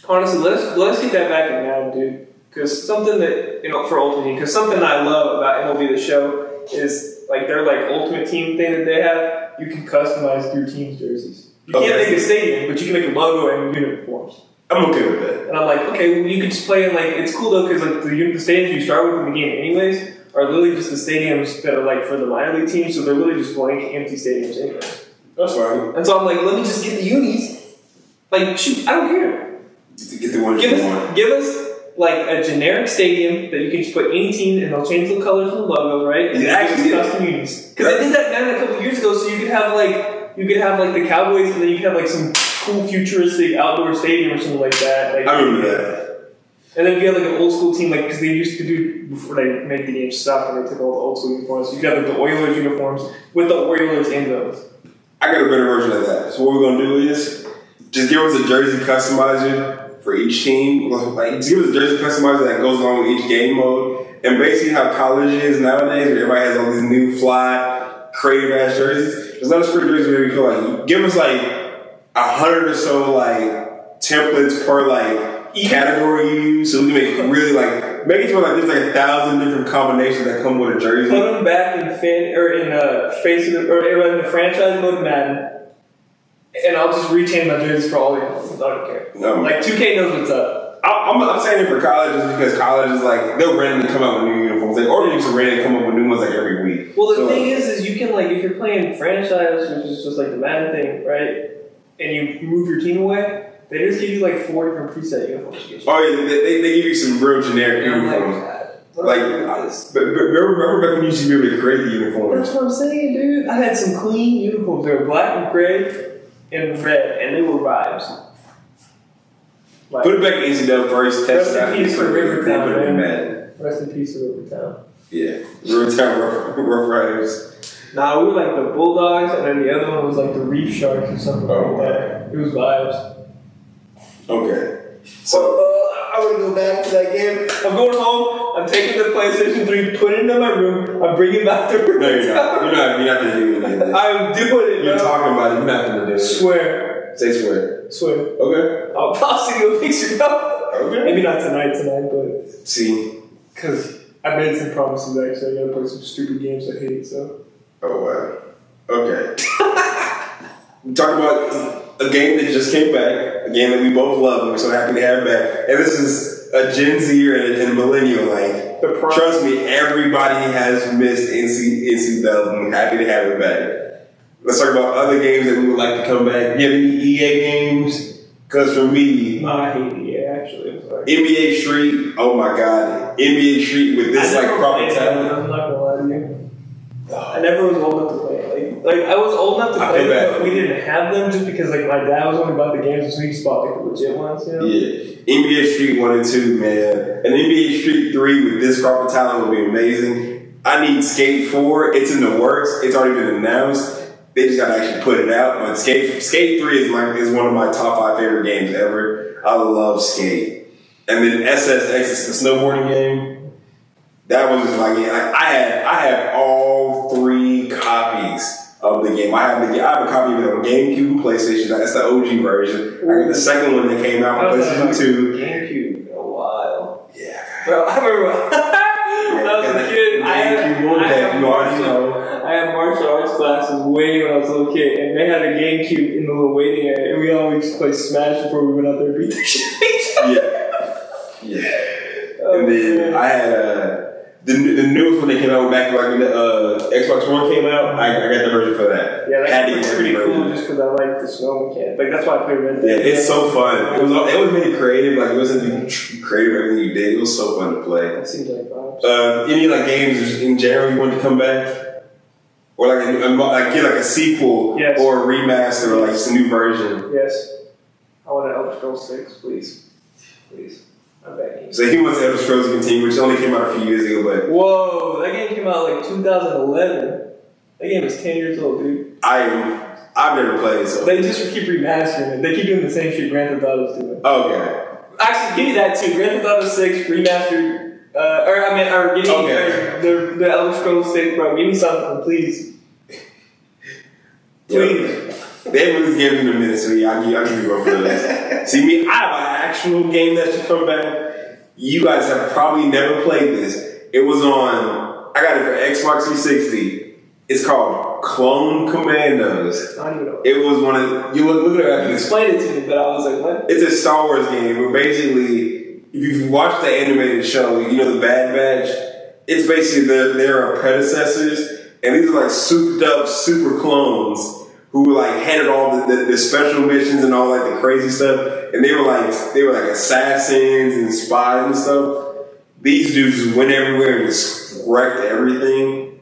Honestly, let's let's get that back in now, dude. Because something that you know for Ultimate Team, because something I love about MLB the Show is like their like Ultimate Team thing that they have. You can customize your team's jerseys. You can't make a stadium, but you can make a logo and uniforms. I'm okay with that. And I'm like, okay, well, you could just play in like it's cool though because like the, the stadiums you start with in the game anyways are literally just the stadiums that are like for the minor league teams, so they're literally just blank empty stadiums anyway. That's fine. And so I'm like, let me just get the unis. Like, shoot, I don't care. Get the one Give you want. us, give us like a generic stadium that you can just put any team and they'll change the colors and the logos, right? And Yeah, actually, give yeah. us custom unis. Because I did that down a couple years ago, so you could have like you could have like the Cowboys and then you could have like some cool futuristic outdoor stadium or something like that. Like, I remember that. And then if you had like an old school team, like because they used to do before they made the game stop and they took all the old school uniforms. You got like the Oilers uniforms with the Oilers emblems. I got a better version of that. So what we're gonna do is just give us a jersey customizer for each team. Like just give us a jersey customizer that goes along with each game mode. And basically how college is nowadays, where everybody has all these new fly, creative ass jerseys. There's not a script jersey where you feel like give us like a hundred or so like templates per like category you use, so we can make it really like make it feel like there's like a thousand different combinations that come with a jersey. Put them back in fan or in uh, face of the, or in the franchise mode Madden, and I'll just retain my jerseys for all the uniforms. I don't care. No. Like 2K knows what's up. I- I'm, I'm saying it for college just because college is like they'll randomly come out with new uniforms. Like or used to randomly come up with new ones like every week. Well, the So, thing is, is you can like if you're playing franchise, which is just like the Madden thing, right? And you move your team away, they just give you like four different preset uniforms. to get you. oh yeah, they, they, they give you some real generic like, uniforms. Like, I doing with this? but, but remember, back when you used to be able to create the uniforms? That's what I'm saying, dude. I had some clean uniforms. They were black and gray and red, and they were vibes. Like, Put it back in NCAA first, test Rest in peace it Rivertown, put it in man. Rest in peace to Rivertown. Yeah, Rivertown Rough, Rough Riders. Nah, we were like the Bulldogs, and then the other one was like the Reef Sharks or something Oh, like that. It was vibes. Okay, so uh, I want to go back to that game. I'm going home. I'm taking the PlayStation 3, putting it in my room. I'm bringing it back to no, you're not. You're not. You're not gonna do any of this. I'm doing it, You're bro. talking about it. You're not gonna do it. Swear. Say swear. Swear. Okay. I'll possibly go fix your cup. Okay. Maybe not tonight, tonight, but. See. Because I made some promises actually. I gotta play some stupid games I hate, so. Oh wow. Okay. talk about a game that just came back, a game that we both love, and we're so happy to have back. And this is a Gen Zer and a, and a millennial. Like, The trust me, everybody has missed NC NC Bell, and we're happy to have it back. Let's talk about other games that we would like to come back. You have any EA games? Because for me, No, I hate EA actually. I'm sorry. NBA Street. Oh my God, NBA Street with this like proper talent. I'm not gonna lie to you. Oh. I never was to play it. Like, Like I was old enough to I play them, but we didn't have them just because like my dad was only about the games, so he just bought like the legit ones. You know? Yeah. NBA Street 1 and 2, man. An NBA Street 3 with this crop of talent would be amazing. I need Skate 4. It's in the works. It's already been announced. They just gotta actually put it out. But Skate Skate 3 is my is one of my top five favorite games ever. I love Skate. And then SSX is the snowboarding game. That was my game. Like, I had I had all three copies of the game. I have the I have a copy of it on GameCube PlayStation. That's the OG version. I got the second one that came out for PlayStation like, 2. GameCube a while. Yeah. Bro, I remember when I was a kid. I had, GameCube one I that had you already martial, know. I had martial arts classes way when I was a little kid, and they had a GameCube in the little waiting area, and we always play Smash before we went out there and beat the shit. out of each other. Yeah. Yeah. Oh, and then man. I had uh, the the newest one that came out with back like when the uh, Xbox One came out. I, I got the version for that. Yeah, that's pretty cool just because I like the snow mechanic. Like, that's why I play Red Dead. Yeah, it's so fun. It was it was really creative. Like it wasn't creative everything you did. It was so fun to play. That seems like vibes. Uh, any like games in general you want to come back, or like a, a, like get like a sequel Yes. or a remaster or like just a new version. Yes. I want an Elder Scrolls 6, please. Please. I'm begging you. So he wants Elder Scrolls to continue, which only came out a few years ago, but Whoa, that game came out like 2011. That game is 10 years old, dude. I I've never played it. So They just keep remastering it. They keep doing the same shit Grand Theft Auto's doing. okay. Actually, give me that too. Grand Theft Auto 6 remastered. Uh, or I mean, or give me Okay. the, the Elder Scrolls 6, bro. Give me something, please. Please. They haven't released games in so yeah, I'll give, I'll give you one for. See, me, I have an actual game that should come back. You guys have probably never played this. It was on, I got it for Xbox 360. It's called Clone Commandos. Don't even know. It was one of, you look, look at it You explained it to me, but I was like, what? It's a Star Wars game where basically, if you've watched the animated show, you know, the Bad Batch, it's basically their, their predecessors, and these are like souped up super clones who like handled all the, the, the special missions and all like the crazy stuff, and they were like they were like assassins and spies and stuff. These dudes went everywhere and just wrecked everything.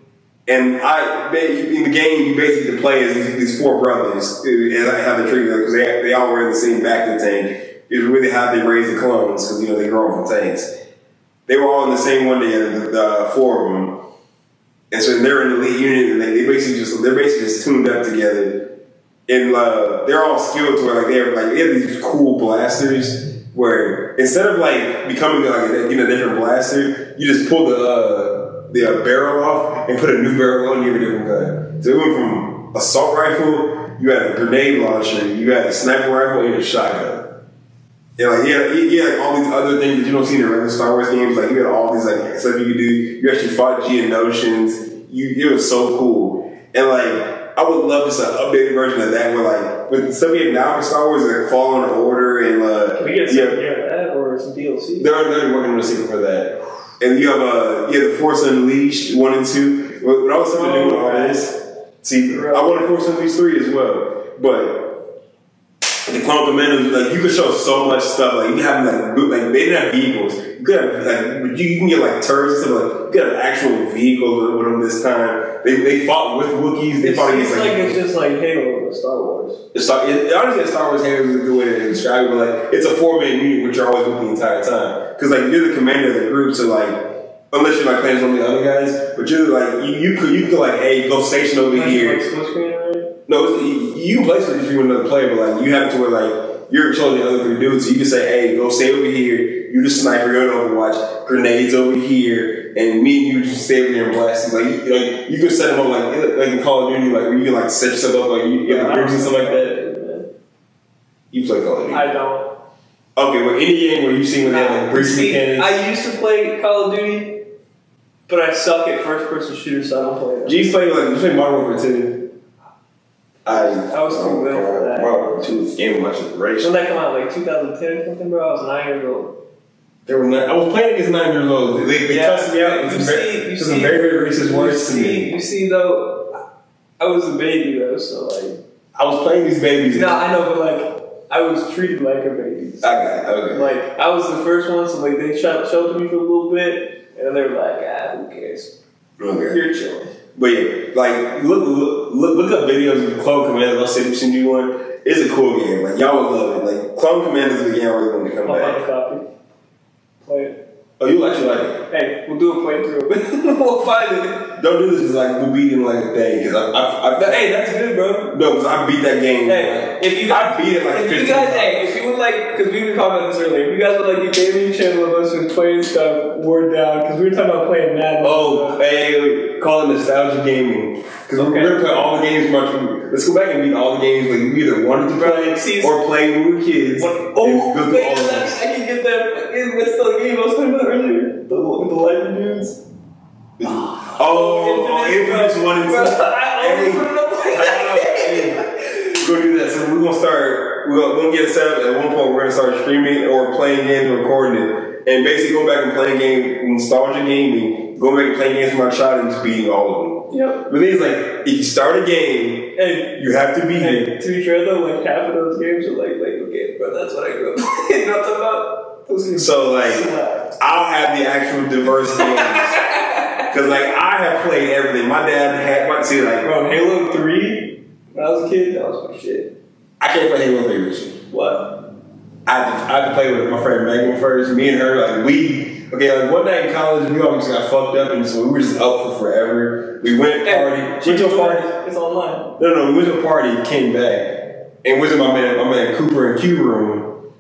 And I, in the game, you basically play as these, four brothers, uh, and I have the treat because they they all in the same back tank. Is really how they raise the clones because you know they grow from tanks. They were all in the same one together, the, the four of them, and so they're in the lead unit, and they, they basically just they're basically just tuned up together. And uh, they're all skilled to where like they have like they have these cool blasters where instead of like becoming like a, you know different blaster, you just pull the uh, the uh, barrel off and put a new barrel on. You have a different gun. So it went from assault rifle, you had a grenade launcher, you had a sniper rifle, and a shotgun. Yeah, like yeah, yeah, like all these other things that you don't see in the regular Star Wars games. Like you had all these like stuff you could do. You actually fought Geonosians. You it was so cool. And like I would love just an updated version of that where like with stuff we have now for Star Wars like Fallen Order and uh Can we get yeah, something that or some DLC? they're they're working on a sequel for that. And you have uh yeah the Force Unleashed one and two. What, what else have to do with all this? See, I wanted Force Unleashed three as well, but the Clone Commandos, like you could show so much stuff. Like you have like good, like they didn't have vehicles. You could have like you, you can get like turrets and stuff. Like you could have actual vehicles with them this time. They, they fought with Wookiees. They fought against like like, it's just like Halo Star Wars. it's Star, it, honestly, Star Wars Halo is a good way to describe it, but like it's a four man unit, which you're always with the entire time. Because like you're the commander of the group, so like unless you're like playing some of the other guys, but you're like you, you could you could like hey go station over Like here. already? No, you, you play switch if you want another player, but like you have to where like you're controlling the other three dudes, so you can say hey go stay over here. You the sniper, you're on Overwatch. Grenades over here, and me and you just stay over here and blast. Like, you, like you can set them up like like in Call of Duty, like where you can like set yourself up like you, you have groups and stuff like that. You play Call of Duty. I don't. Okay, well, any game where you've seen when they have like See, mechanics. I used to play Call of Duty, but I suck at first person shooters, so I don't play them. G's played like you play Modern Warfare 2. I I was too little for that. 2 is game of my When that come out, like 2010 or something, bro? I was nine years old. They were not, I was playing against nine years old. They, they Yeah, cussed me out. It you was see- very, you it see- very, very racist You words to see, me. you see, though, I was a baby, though, so like. I was playing these babies. No, I know, but like, I was treated like a baby. Got it. Okay. Like, I was the first one, so like, they shot, sheltered me for a little bit, and then they were like, ah, who cares? okay. You're chilling. But yeah, like look look look, look up videos of Clone Commanders. I'll what you one. It's a cool game. Like y'all would love it. Like Clone Commanders is a game I really want to come I'll back. find a copy. Play it. Oh, you actually like it? Hey, we'll do a playthrough. we'll find it. Don't do this because like we'll beat in like a day. Because I, I, I, But hey, that's good, bro. no, because I beat that game. Hey, if you I beat it like if 15 you guys, times. hey, would like, because we were talking about this earlier, if you guys would like the gaming channel of us with playing stuff, word down, because we were talking about playing Madden. Oh, hey, call it nostalgia gaming. Because Okay. we're gonna play all the games from our. Let's go back and beat all the games like we either wanted to play See, or play when we were kids. What- oh, wait, all I. I can get that. fucking- What's the game I was talking about earlier? The, the lightning dudes. Ah. Oh, oh, Infamous one and two. Bro, I always Hey. wanted to play that game. We're gonna do that. So we're gonna start. We're gonna, get it set up. At one point, we're gonna start streaming or playing games, and recording it, and basically go back and play games, nostalgia gaming, go back and play games from our childhood, and just beating all of them. Yep. But is, like, if you start a game, And, you have to beat it. to be fair though, like half of those games are like Lego games, bro. That's what I grew up playing. You know what I'm talking about? So like. I'll have the actual diverse games. Cause like I have played everything. My dad had my see like Bro, Halo 3, when I was a kid, that was my shit. I can't play Halo 3 with you. What? I had, to, I had to play with my friend Megan first. Me and her, like we okay, like one night in college, we always got fucked up, and so we were just up for forever. We went party, went to a party. It's online. No, no, we went to a party, came back, and was my man, my man Cooper in Q room.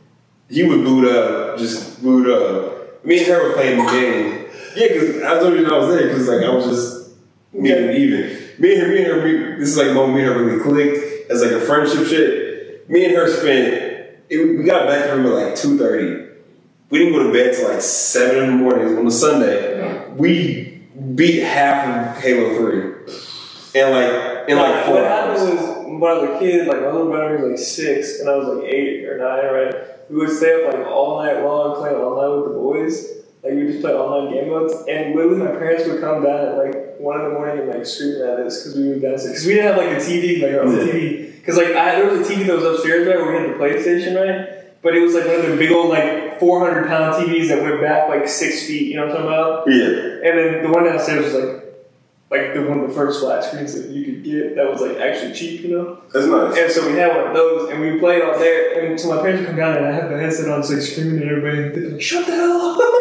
He was booed up, just booed up. Me and her were playing the game. Yeah, because I told you know I was there because like I was just me and even. Me and her, me and her, we, this is like when me and her really clicked as like a friendship shit. Me and her spent. It, we got back to room at like two thirty. We didn't go to bed till like seven in the morning on a Sunday. We beat half of Halo Three, and like in like four what hours. happened was when I was a kid, like my little brother was like six and I was like eight or nine, right? We would stay up like all night long playing online with the boys. Like we would just play online game modes, and literally my parents would come down at like one in the morning and like screaming at us because we were downstairs. Because we didn't have like a TV, like our own. TV. Because like I, there was a TV that was upstairs, right, where we had the PlayStation, right? But it was like one of the big old like 400 pound TVs that went back like six feet. You know what I'm talking about? Yeah, And then the one downstairs was like, like the one of the first flat screens that you could get that was like actually cheap, you know. that's nice. And so we had one of those, and we played out there. And so my parents would come down, and I had the headset on, so like screaming at everybody, and they'd be like, "Shut the hell up!"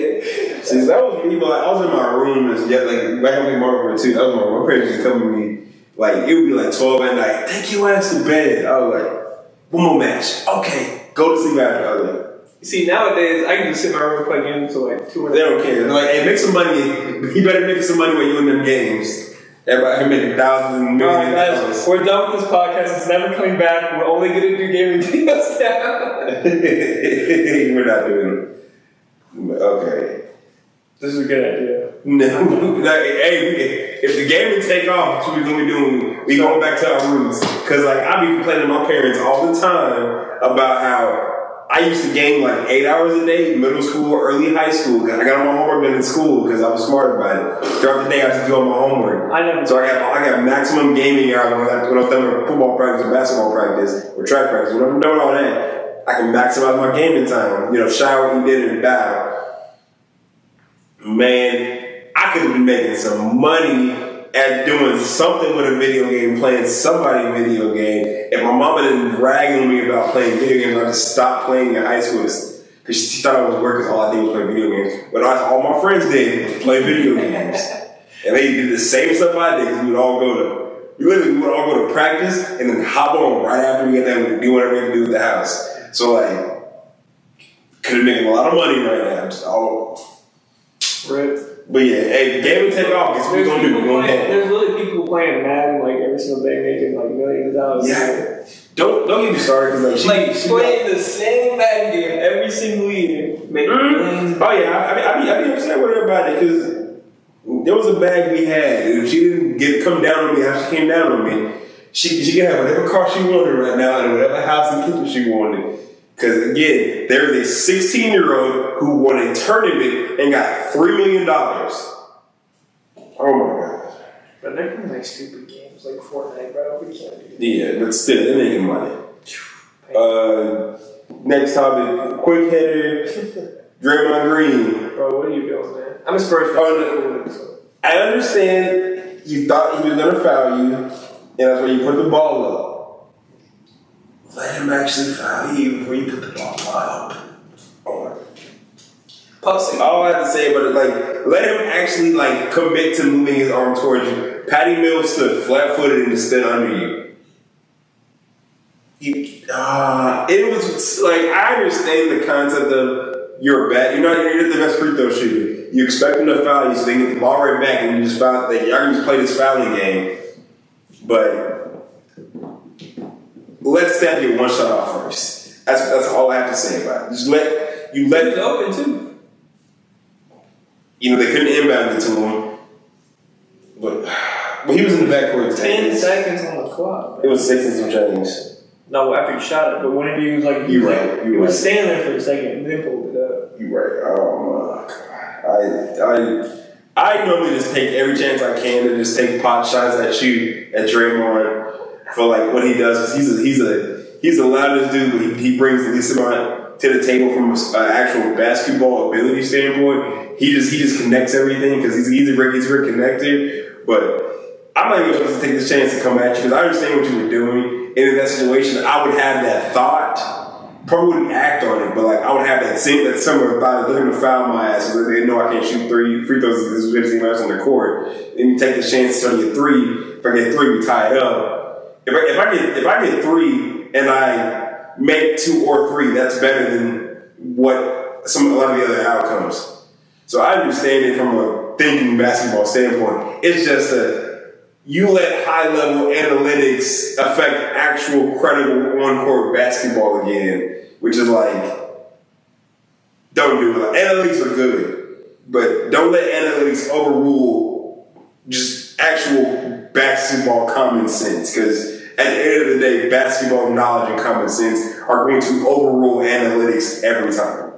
Yeah. See, that was me, but like, I was in my room as yet, like back when Marvel too. That was my, my parents to come to me, like it would be like twelve at night. Take your ass to bed. I was like, one more match. Okay, go to sleep after. I was like, See, nowadays I can just sit in my room and play games until like two they the don't care. They're like, hey, make some money. You better make some money when you in them games. Everybody can make thousands and millions right, guys, we're done with this podcast. It's never coming back. We're only gonna do gaming videos now. We're not doing it. Okay. this is a good idea. No, like, hey, if the game would take off, what we gonna be doing? We going back to our roots. Cause like I be complaining to my parents all the time about how I used to game like eight hours a day, middle school, early high school. 'cause I got all my homework done in school because I was smart about it. Throughout the day, I just do all my homework. I never. So I got I got maximum gaming hours when, I, when I'm done with football practice or basketball practice or track practice. When I'm done with all that, I can maximize my gaming time. You know, shower, eat dinner, and battle. Man, I could been making some money at doing something with a video game, playing somebody's video game. If my mama didn't brag on me about playing video games, I just stopped playing in high school because she thought I was working. All I did was play video games. But all my friends did was play video games. And they did the same stuff I did we would all go to, we literally we would all go to practice and then hop on right after we get done and do whatever we do with the house. So like, could have making a lot of money right now. Just all, Rip. but yeah, hey, the game would take off. Guess what we There's gonna do? people We gonna playing. have. There's literally people playing Madden like every single day, making like millions of dollars. Yeah. Don't don't get me started because like, Like she, she playing the same Madden game every single year, making millions. Mm. Oh yeah, I, I, mean, I, be, I be upset with her about it because there was a bag we had. and She didn't get come down on me how she came down on me. She she can have whatever car she wanted right now and whatever house and kitchen she wanted. Because again, there is a 16 year old who won a tournament and got three million dollars. Oh my god. But they're playing like stupid games like Fortnite, bro. We can't do that. Yeah, but still, they're making money. Uh, next topic: quick header, Draymond Green. Bro, what are you doing, man? I'm a Spurs fan. Oh. I understand you thought he was gonna foul you, and that's where you put the ball up. Let him actually foul you before you put the ball up. Oh, Pussy. all I have to say about it, like, let him actually like commit to moving his arm towards you. Patty Mills stood flat footed and just stood under you. You, uh, it was like I understand the concept of you're a bad, you're not you're the best free throw shooter. You expect him to foul you, so they get the ball right back, and you just foul. Like y'all can just play this fouling game, but let Steph get one shot off first. That's that's all I have to say about it. Just let you let He's open too. you know, they couldn't inbound it to him. But but he was in the backcourt. Ten seconds on the clock. It was six and some change. No, after you shot it, but whenever you was like, You right, you it was standing there for a second and then pulled it up. You right. Oh my god. I I I normally just take every chance I can to just take pot shots at you at Draymond for like what he does. he's a he's a he's the loudest dude, but he, he brings the least amount to the table from an actual basketball ability standpoint. He just he just connects everything because he's he's very he's very connected. But I'm not even supposed to take this chance to come at you because I understand what you were doing. And in that situation, I would have that thought. Probably wouldn't act on it, but like I would have that same that similar thought. They're gonna foul my ass. So they know I can't shoot three free throws as anyone else on the court. And you take the chance to get three. If I get three, we tie it up. If I, if I get if I get three and I make two or three, that's better than what some a lot of the other outcomes. So I understand it from a thinking basketball standpoint. It's just that you let high level analytics affect actual credible on court basketball again, which is like, don't do it. Analytics are good, but don't let analytics overrule just actual basketball common sense because at the end of the day, basketball knowledge and common sense are going to overrule analytics every time.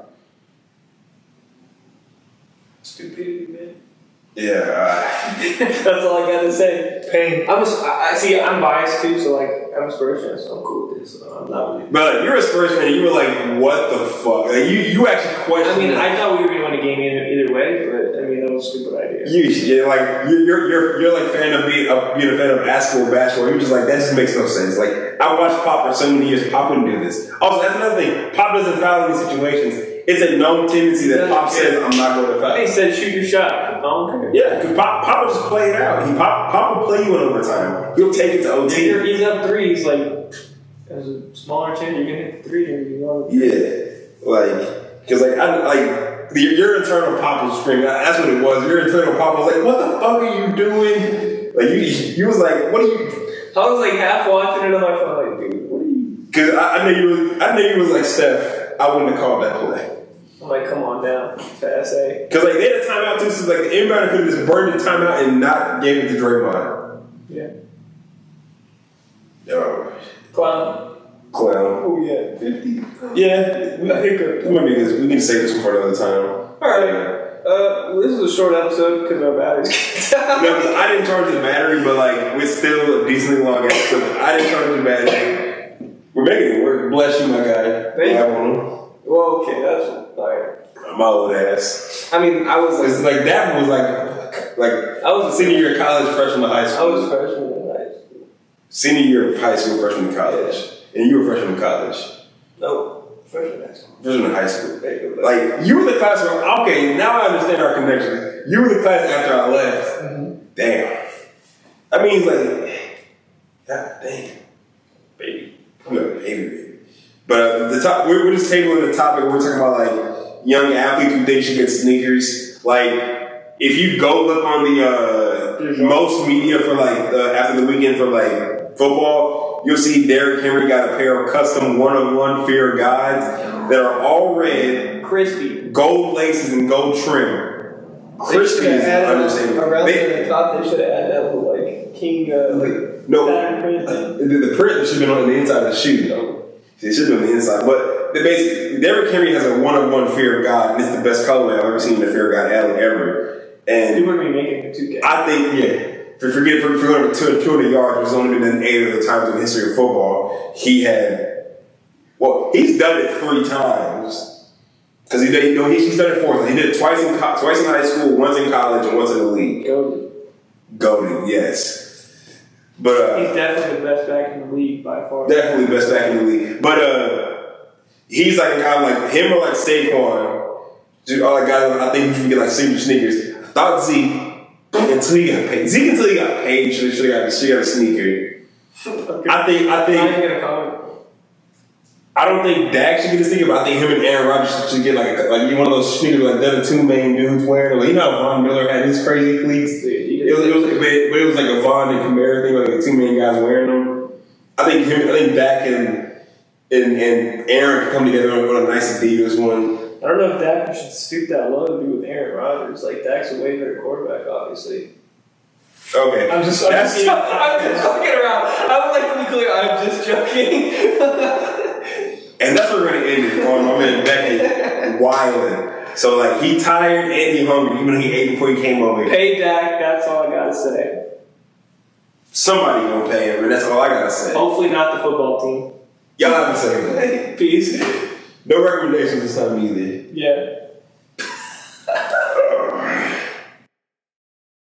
Stupidity, man. Yeah. That's all I gotta say. Pain. I'm a, I I- see. I'm biased too, so like I'm a Spurs fan, so I'm cool with this. So I'm not really. But you're a Spurs fan. You were like, "What the fuck?" Like, you you actually questioned. I questioned. mean, I thought we were gonna win the game either, either way, but I mean that was a stupid idea. you yeah, like you're you're you're, you're like fan of being of being a fan of basketball basketball. You're just like that just makes no sense. Like I watched Pop for so many years. Pop wouldn't do this. Also, that's another thing. Pop doesn't foul in these situations. It's a known tendency that Pop says, "I'm not going to foul." He said shoot your shot. I don't care. Yeah, because Pop, Pop will just play it out. He Pop, Pop will play you in overtime. He'll take it to If OT. you're- he's up three. He's like, there's a smaller chance you're gonna hit the three or you want. Yeah, like because like I like your, your internal pop was screaming. That's what it was. Your internal pop was like, "What the fuck are you doing?" Like you, you was like, "What are you?" I was like half watching it on my phone, like, dude, what are you? Because I, I knew you was. I knew you was like Steph. I wouldn't have called that play. I'm like, come on now, fast A. Because like they had a timeout too, so like the inbounder could have just burned the timeout and not gave it to Draymond. Yeah. Yo, Clown. clown. Oh yeah, fifty. Yeah, we, A hiccup. we might be good. We need to save this one for another time. All right. Uh, this is a short episode because our batteries. No, 'cause I didn't charge the battery, but like we're still a decently long episode. I didn't charge the battery. We're making it work. Bless you, my guy. Thank you. Well, okay, that's all right. My old ass. I mean, I was It's like, like that was like like I was a senior year of college, freshman of high school. I was freshman in high school. Senior year of high school, freshman in college, and you were freshman in college, No, freshman high school. freshman in high school. Like, Like you were the class where okay, now I understand our connection. You were the class after I left. Mm-hmm. Damn. That means like, god damn, baby. I'm a baby, baby. But uh, the top, we're, we're just tabling the topic. We're talking about like young athletes who think should get sneakers. Like, if you go look on the uh, most media for like uh, after the weekend for like football, you'll see Derrick Henry got a pair of custom one of one Fear Gods that are all red, crispy. gold laces and gold trim. Crispy is an understatement. Around They- the top, they should have added that like king, uh, like no, pattern uh, the, the print should have been on the inside of the shoe. though. It should have been on the inside. But the basic, Derrick Henry has a one on one Fear of God, and it's the best colorway I've ever seen in a Fear of God alley ever. And are gonna be making it 2K. I think, yeah, for forget for, for going to 200 yards, which has only been eight of the times in the history of football, he had, well, he's done it three times. Because he did, you know, he, he's done it four times. He did it twice in, twice in high school, once in college, and once in the league. Go. Golden, yes. But uh, He's definitely the best back in the league by far. Definitely best back in the league. But uh, he's like a guy like him or like Saquon. All the guys I think you should get like signature sneakers. I thought Zeke until he got paid. Zeke until he got paid should have got should got a sneaker. I think I think even gonna comment. I don't think Dak should get a sneaker, but I think him and Aaron Rodgers should get like a, like one of those sneakers like the other two main dudes wearing. Like you know how Von Miller had his crazy cleats. You It was, it was, but it, but it was like a Von and Kamara thing, like the two main guys wearing them. I think him, I think Dak and and, and Aaron could come together on a nice Adidas one. I don't know if Dak should stoop that low to be with Aaron Rodgers. Like Dak's a way better quarterback, obviously. Okay, I'm just, I'm That's- just, I'm just joking around. I would like to be clear. I'm just joking. and that's what we're gonna end it on. My man Beckett wilding. So like he tired and he hungry, even though he ate before he came over. here. Pay Dak. That's all I gotta say. Somebody gonna pay him, and that's all I gotta say. Hopefully not the football team. Y'all have to say that. Peace. No recommendations this time either. Yeah.